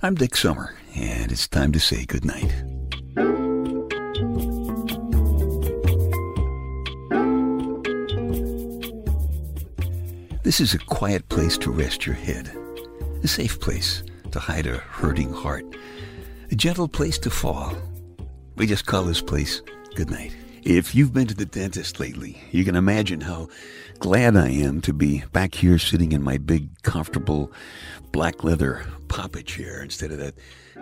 I'm Dick Summer, and it's time to say goodnight. This is a quiet place to rest your head, a safe place to hide a hurting heart, a gentle place to fall. We just call this place goodnight. If you've been to the dentist lately, you can imagine how glad I am to be back here sitting in my big, comfortable black leather papa chair instead of that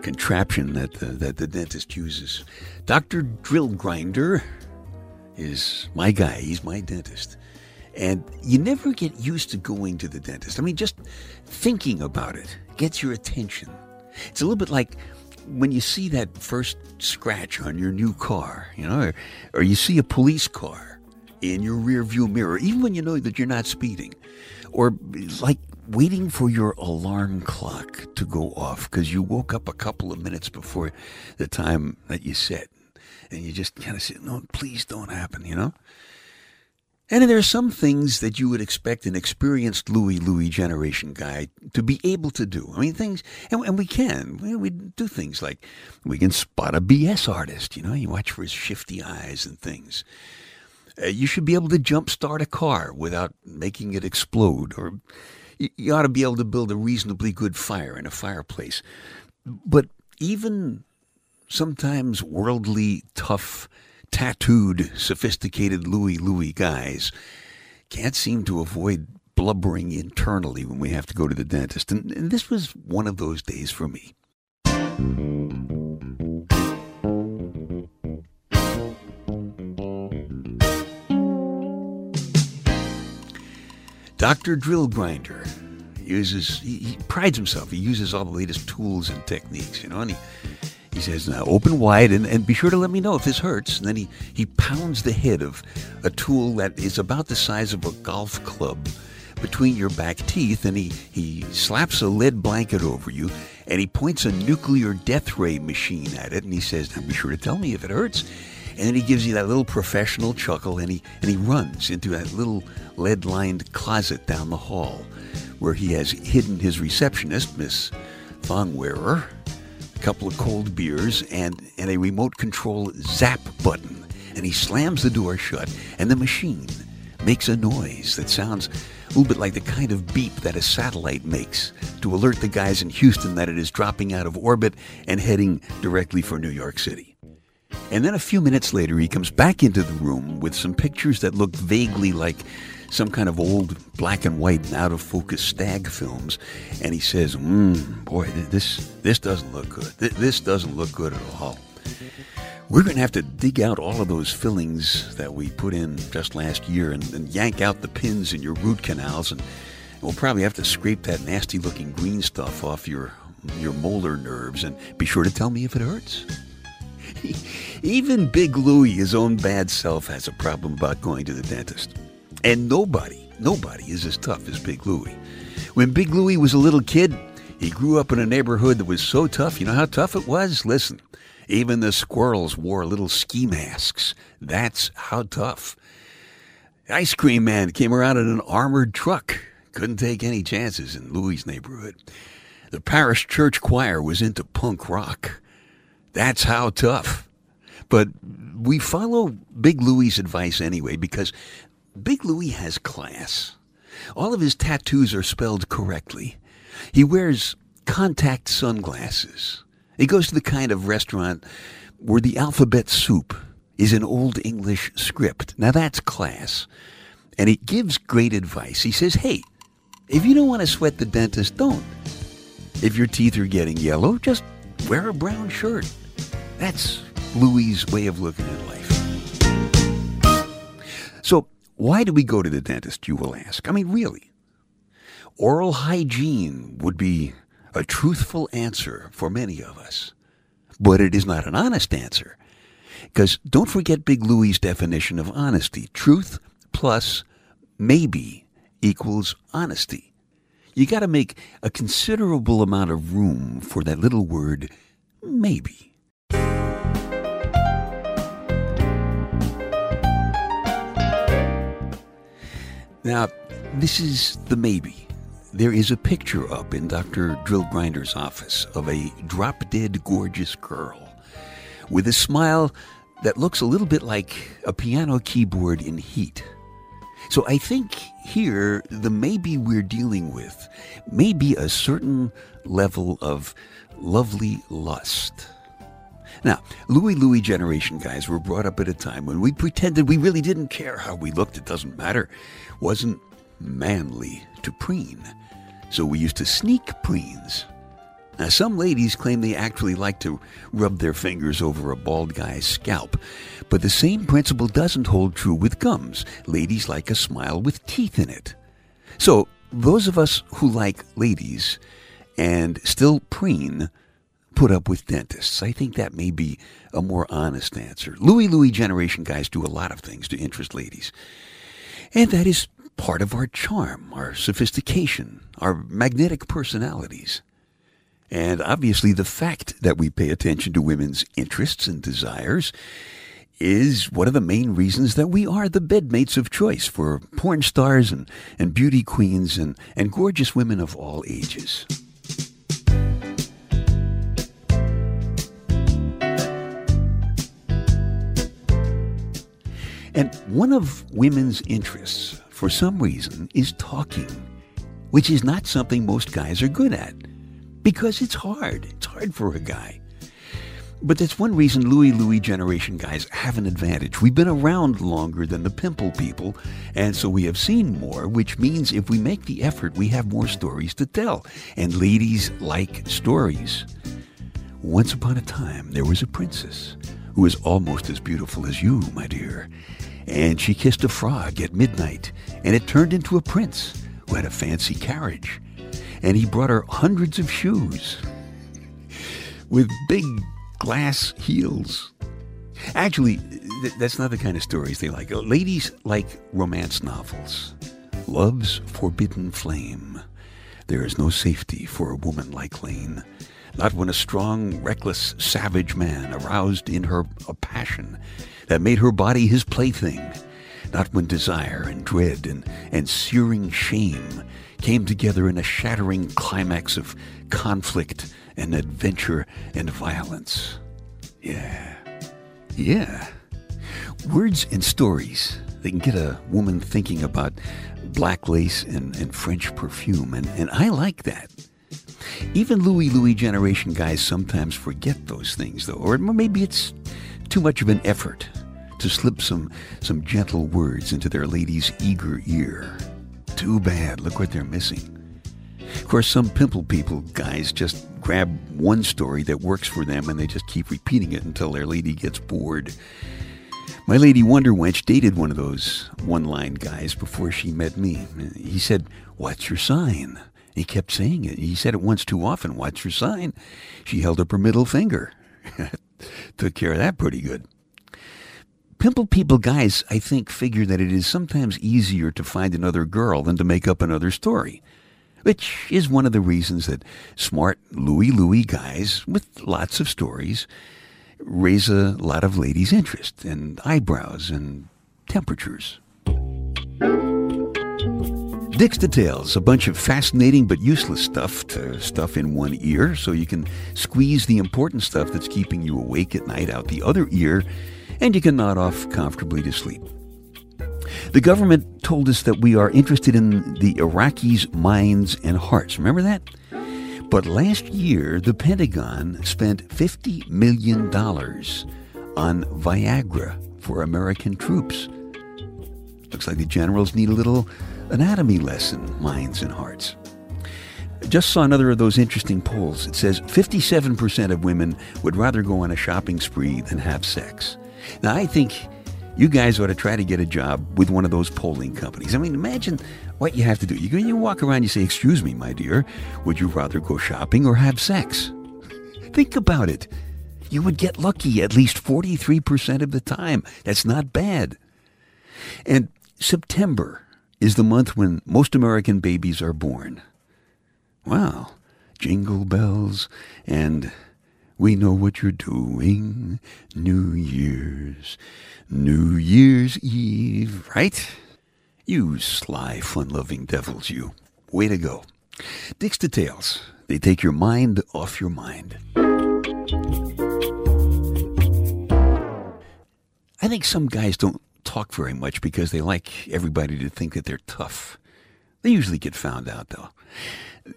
contraption that the, that the dentist uses. Dr. Drill Grinder is my guy. He's my dentist. And you never get used to going to the dentist. I mean, just thinking about it gets your attention. It's a little bit like when you see that first scratch on your new car, you know, or, or you see a police car in your rear view mirror, even when you know that you're not speeding, or like waiting for your alarm clock to go off because you woke up a couple of minutes before the time that you set. And you just kind of say, no, please don't happen, you know? And there are some things that you would expect an experienced Louie Louie generation guy to be able to do. I mean, things, and, and we can. We, we, do things like we can spot a BS artist, you know, you watch for his shifty eyes and things. Uh, you should be able to jump start a car without making it explode, or you, you ought to be able to build a reasonably good fire in a fireplace. But even sometimes worldly, tough, tattooed, sophisticated Louie Louie guys can't seem to avoid blubbering internally when we have to go to the dentist. And, and this was one of those days for me. Dr. Drill Grinder uses, he, he, prides himself. He uses all the latest tools and techniques, you know, and he, he says, now open wide and, and be sure to let me know if this hurts. And then he, he pounds the head of a tool that is about the size of a golf club between your back teeth and he, he slaps a lead blanket over you and he points a nuclear death ray machine at it and he says, now be sure to tell me if it hurts. And then he gives you that little professional chuckle and he, and he runs into that little lead lined closet down the hall where he has hidden his receptionist, Miss Thongwearer a couple of cold beers, and, and a remote control zap button. And he slams the door shut, and the machine makes a noise that sounds a little bit like the kind of beep that a satellite makes to alert the guys in Houston that it is dropping out of orbit and heading directly for New York City. And then a few minutes later, he comes back into the room with some pictures that look vaguely like some kind of old black and white and out of focus stag films, and he says, mm, "Boy, this this doesn't look good. This doesn't look good at all." We're going to have to dig out all of those fillings that we put in just last year and, and yank out the pins in your root canals, and we'll probably have to scrape that nasty looking green stuff off your your molar nerves. And be sure to tell me if it hurts. Even Big Louie, his own bad self, has a problem about going to the dentist. And nobody, nobody is as tough as Big Louie. When Big Louie was a little kid, he grew up in a neighborhood that was so tough. You know how tough it was? Listen, even the squirrels wore little ski masks. That's how tough. Ice Cream Man came around in an armored truck. Couldn't take any chances in Louie's neighborhood. The parish church choir was into punk rock. That's how tough. But we follow Big Louie's advice anyway because Big Louie has class. All of his tattoos are spelled correctly. He wears contact sunglasses. He goes to the kind of restaurant where the alphabet soup is an Old English script. Now that's class. And he gives great advice. He says, hey, if you don't want to sweat the dentist, don't. If your teeth are getting yellow, just wear a brown shirt. That's Louie's way of looking at life. So why do we go to the dentist, you will ask? I mean, really. Oral hygiene would be a truthful answer for many of us, but it is not an honest answer. Because don't forget Big Louie's definition of honesty truth plus maybe equals honesty. You got to make a considerable amount of room for that little word maybe. Now, this is the maybe. there is a picture up in Dr. Drill Grinder's office of a drop dead gorgeous girl with a smile that looks a little bit like a piano keyboard in heat. So I think here the maybe we're dealing with may be a certain level of lovely lust. Now, Louie Louie generation guys were brought up at a time when we pretended we really didn't care how we looked, it doesn't matter. Wasn't manly to preen. So we used to sneak preens. Now, some ladies claim they actually like to rub their fingers over a bald guy's scalp, but the same principle doesn't hold true with gums. Ladies like a smile with teeth in it. So, those of us who like ladies and still preen put up with dentists. I think that may be a more honest answer. Louie Louie generation guys do a lot of things to interest ladies. And that is part of our charm, our sophistication, our magnetic personalities. And obviously, the fact that we pay attention to women's interests and desires is one of the main reasons that we are the bedmates of choice for porn stars and, and beauty queens and, and gorgeous women of all ages. And one of women's interests, for some reason, is talking, which is not something most guys are good at because it's hard. It's hard for a guy. But that's one reason Louie Louie generation guys have an advantage. We've been around longer than the pimple people, and so we have seen more, which means if we make the effort, we have more stories to tell. And ladies like stories. Once upon a time, there was a princess who was almost as beautiful as you, my dear and she kissed a frog at midnight, and it turned into a prince who had a fancy carriage. And he brought her hundreds of shoes with big glass heels. Actually, th- that's not the kind of stories they like. Ladies like romance novels. Love's forbidden flame. There is no safety for a woman like Lane. Not when a strong, reckless, savage man aroused in her a passion that made her body his plaything. Not when desire and dread and, and searing shame came together in a shattering climax of conflict and adventure and violence. Yeah. Yeah. Words and stories, they can get a woman thinking about black lace and, and French perfume, and, and I like that. Even Louie Louie generation guys sometimes forget those things, though, or maybe it's too much of an effort to slip some, some gentle words into their lady's eager ear. Too bad, look what they're missing. Of course, some pimple people guys just grab one story that works for them and they just keep repeating it until their lady gets bored. My lady Wonder Wench dated one of those one line guys before she met me. He said, What's your sign? He kept saying it. He said it once too often. What's your sign? She held up her middle finger. Took care of that pretty good. Pimple people guys, I think, figure that it is sometimes easier to find another girl than to make up another story. Which is one of the reasons that smart Louie Louie guys with lots of stories raise a lot of ladies' interest and eyebrows and temperatures. Dick's Details, a bunch of fascinating but useless stuff to stuff in one ear so you can squeeze the important stuff that's keeping you awake at night out the other ear and you can nod off comfortably to sleep. The government told us that we are interested in the Iraqis' minds and hearts. Remember that? But last year, the Pentagon spent $50 million on Viagra for American troops. Looks like the generals need a little anatomy lesson, minds and hearts. Just saw another of those interesting polls. It says 57% of women would rather go on a shopping spree than have sex. Now, I think you guys ought to try to get a job with one of those polling companies. I mean, imagine what you have to do. You go, you walk around, you say, "Excuse me, my dear, would you rather go shopping or have sex?" Think about it. You would get lucky at least 43% of the time. That's not bad. And September is the month when most American babies are born. Wow. Jingle bells and we know what you're doing. New Year's, New Year's Eve, right? You sly, fun loving devils, you. Way to go. Dick's Details. They take your mind off your mind. I think some guys don't talk very much because they like everybody to think that they're tough. They usually get found out, though.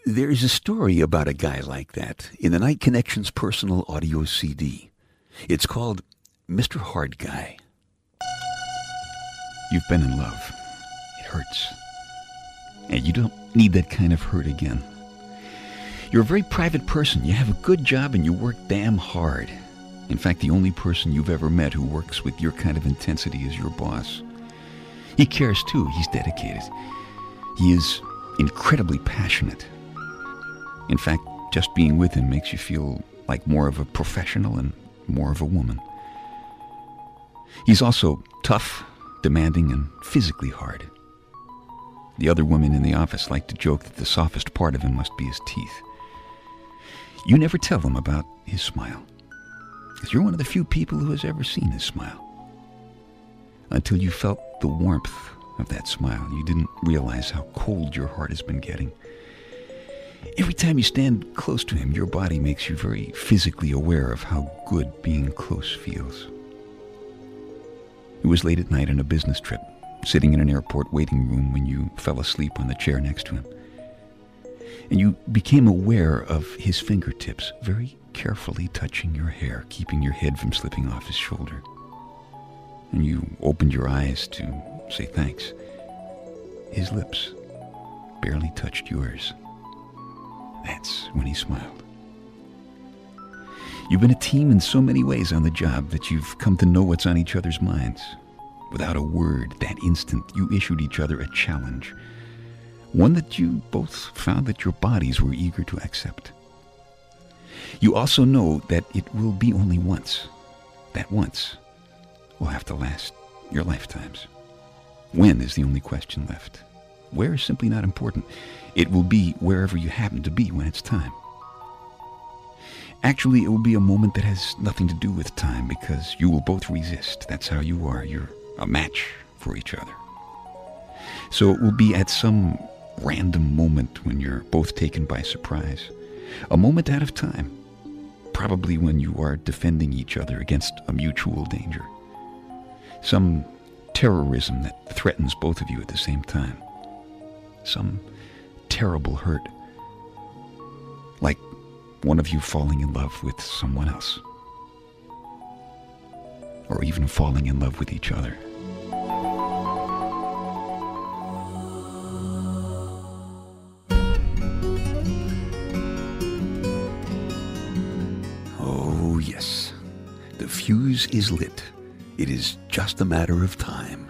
There's a story about a guy like that in the Night Connections personal audio CD. It's called Mr. Hard Guy. You've been in love. It hurts. And you don't need that kind of hurt again. You're a very private person. You have a good job and you work damn hard. In fact, the only person you've ever met who works with your kind of intensity is your boss. He cares too. He's dedicated. He is incredibly passionate. In fact, just being with him makes you feel like more of a professional and more of a woman. He's also tough, demanding, and physically hard. The other women in the office like to joke that the softest part of him must be his teeth. You never tell them about his smile, you're one of the few people who has ever seen his smile. Until you felt the warmth of that smile, you didn't realize how cold your heart has been getting. Every time you stand close to him, your body makes you very physically aware of how good being close feels. It was late at night on a business trip, sitting in an airport waiting room when you fell asleep on the chair next to him. And you became aware of his fingertips very carefully touching your hair, keeping your head from slipping off his shoulder. And you opened your eyes to say thanks. His lips barely touched yours. That's when he smiled. You've been a team in so many ways on the job that you've come to know what's on each other's minds. Without a word, that instant, you issued each other a challenge. One that you both found that your bodies were eager to accept. You also know that it will be only once. That once will have to last your lifetimes. When is the only question left. Where is simply not important. It will be wherever you happen to be when it's time. Actually, it will be a moment that has nothing to do with time because you will both resist. That's how you are. You're a match for each other. So it will be at some random moment when you're both taken by surprise. A moment out of time. Probably when you are defending each other against a mutual danger. Some terrorism that threatens both of you at the same time. Some terrible hurt. Like one of you falling in love with someone else. Or even falling in love with each other. Fuse is lit. It is just a matter of time.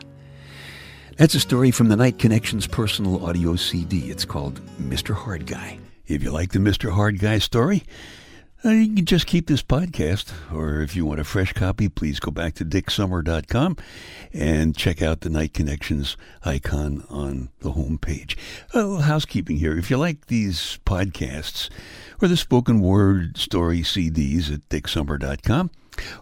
That's a story from the Night Connections personal audio CD. It's called Mr. Hard Guy. If you like the Mr. Hard Guy story, uh, you can just keep this podcast, or if you want a fresh copy, please go back to dicksummer.com and check out the Night Connections icon on the home page. A little housekeeping here. If you like these podcasts, or the spoken word story CDs at dicksummer.com,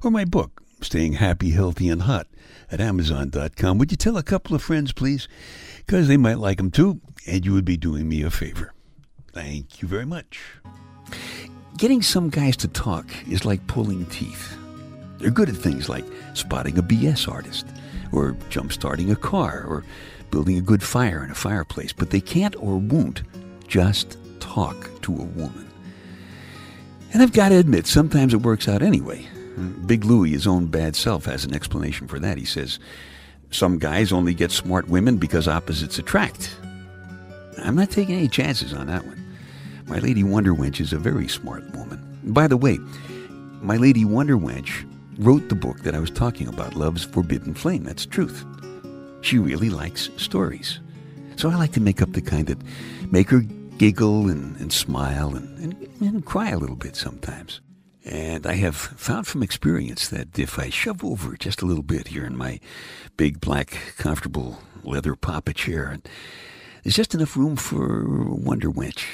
or my book, Staying Happy, Healthy, and Hot, at amazon.com, would you tell a couple of friends, please? Because they might like them too, and you would be doing me a favor. Thank you very much. Getting some guys to talk is like pulling teeth. They're good at things like spotting a BS artist, or jump starting a car, or building a good fire in a fireplace, but they can't or won't just talk to a woman. And I've got to admit, sometimes it works out anyway. Big Louie, his own bad self, has an explanation for that. He says, Some guys only get smart women because opposites attract. I'm not taking any chances on that one. My Lady Wonder Wench is a very smart woman. By the way, My Lady Wonder Wench wrote the book that I was talking about, Love's Forbidden Flame. That's truth. She really likes stories. So I like to make up the kind that make her giggle and, and smile and, and, and cry a little bit sometimes. And I have found from experience that if I shove over just a little bit here in my big, black, comfortable leather papa chair, there's just enough room for Wonder Wench.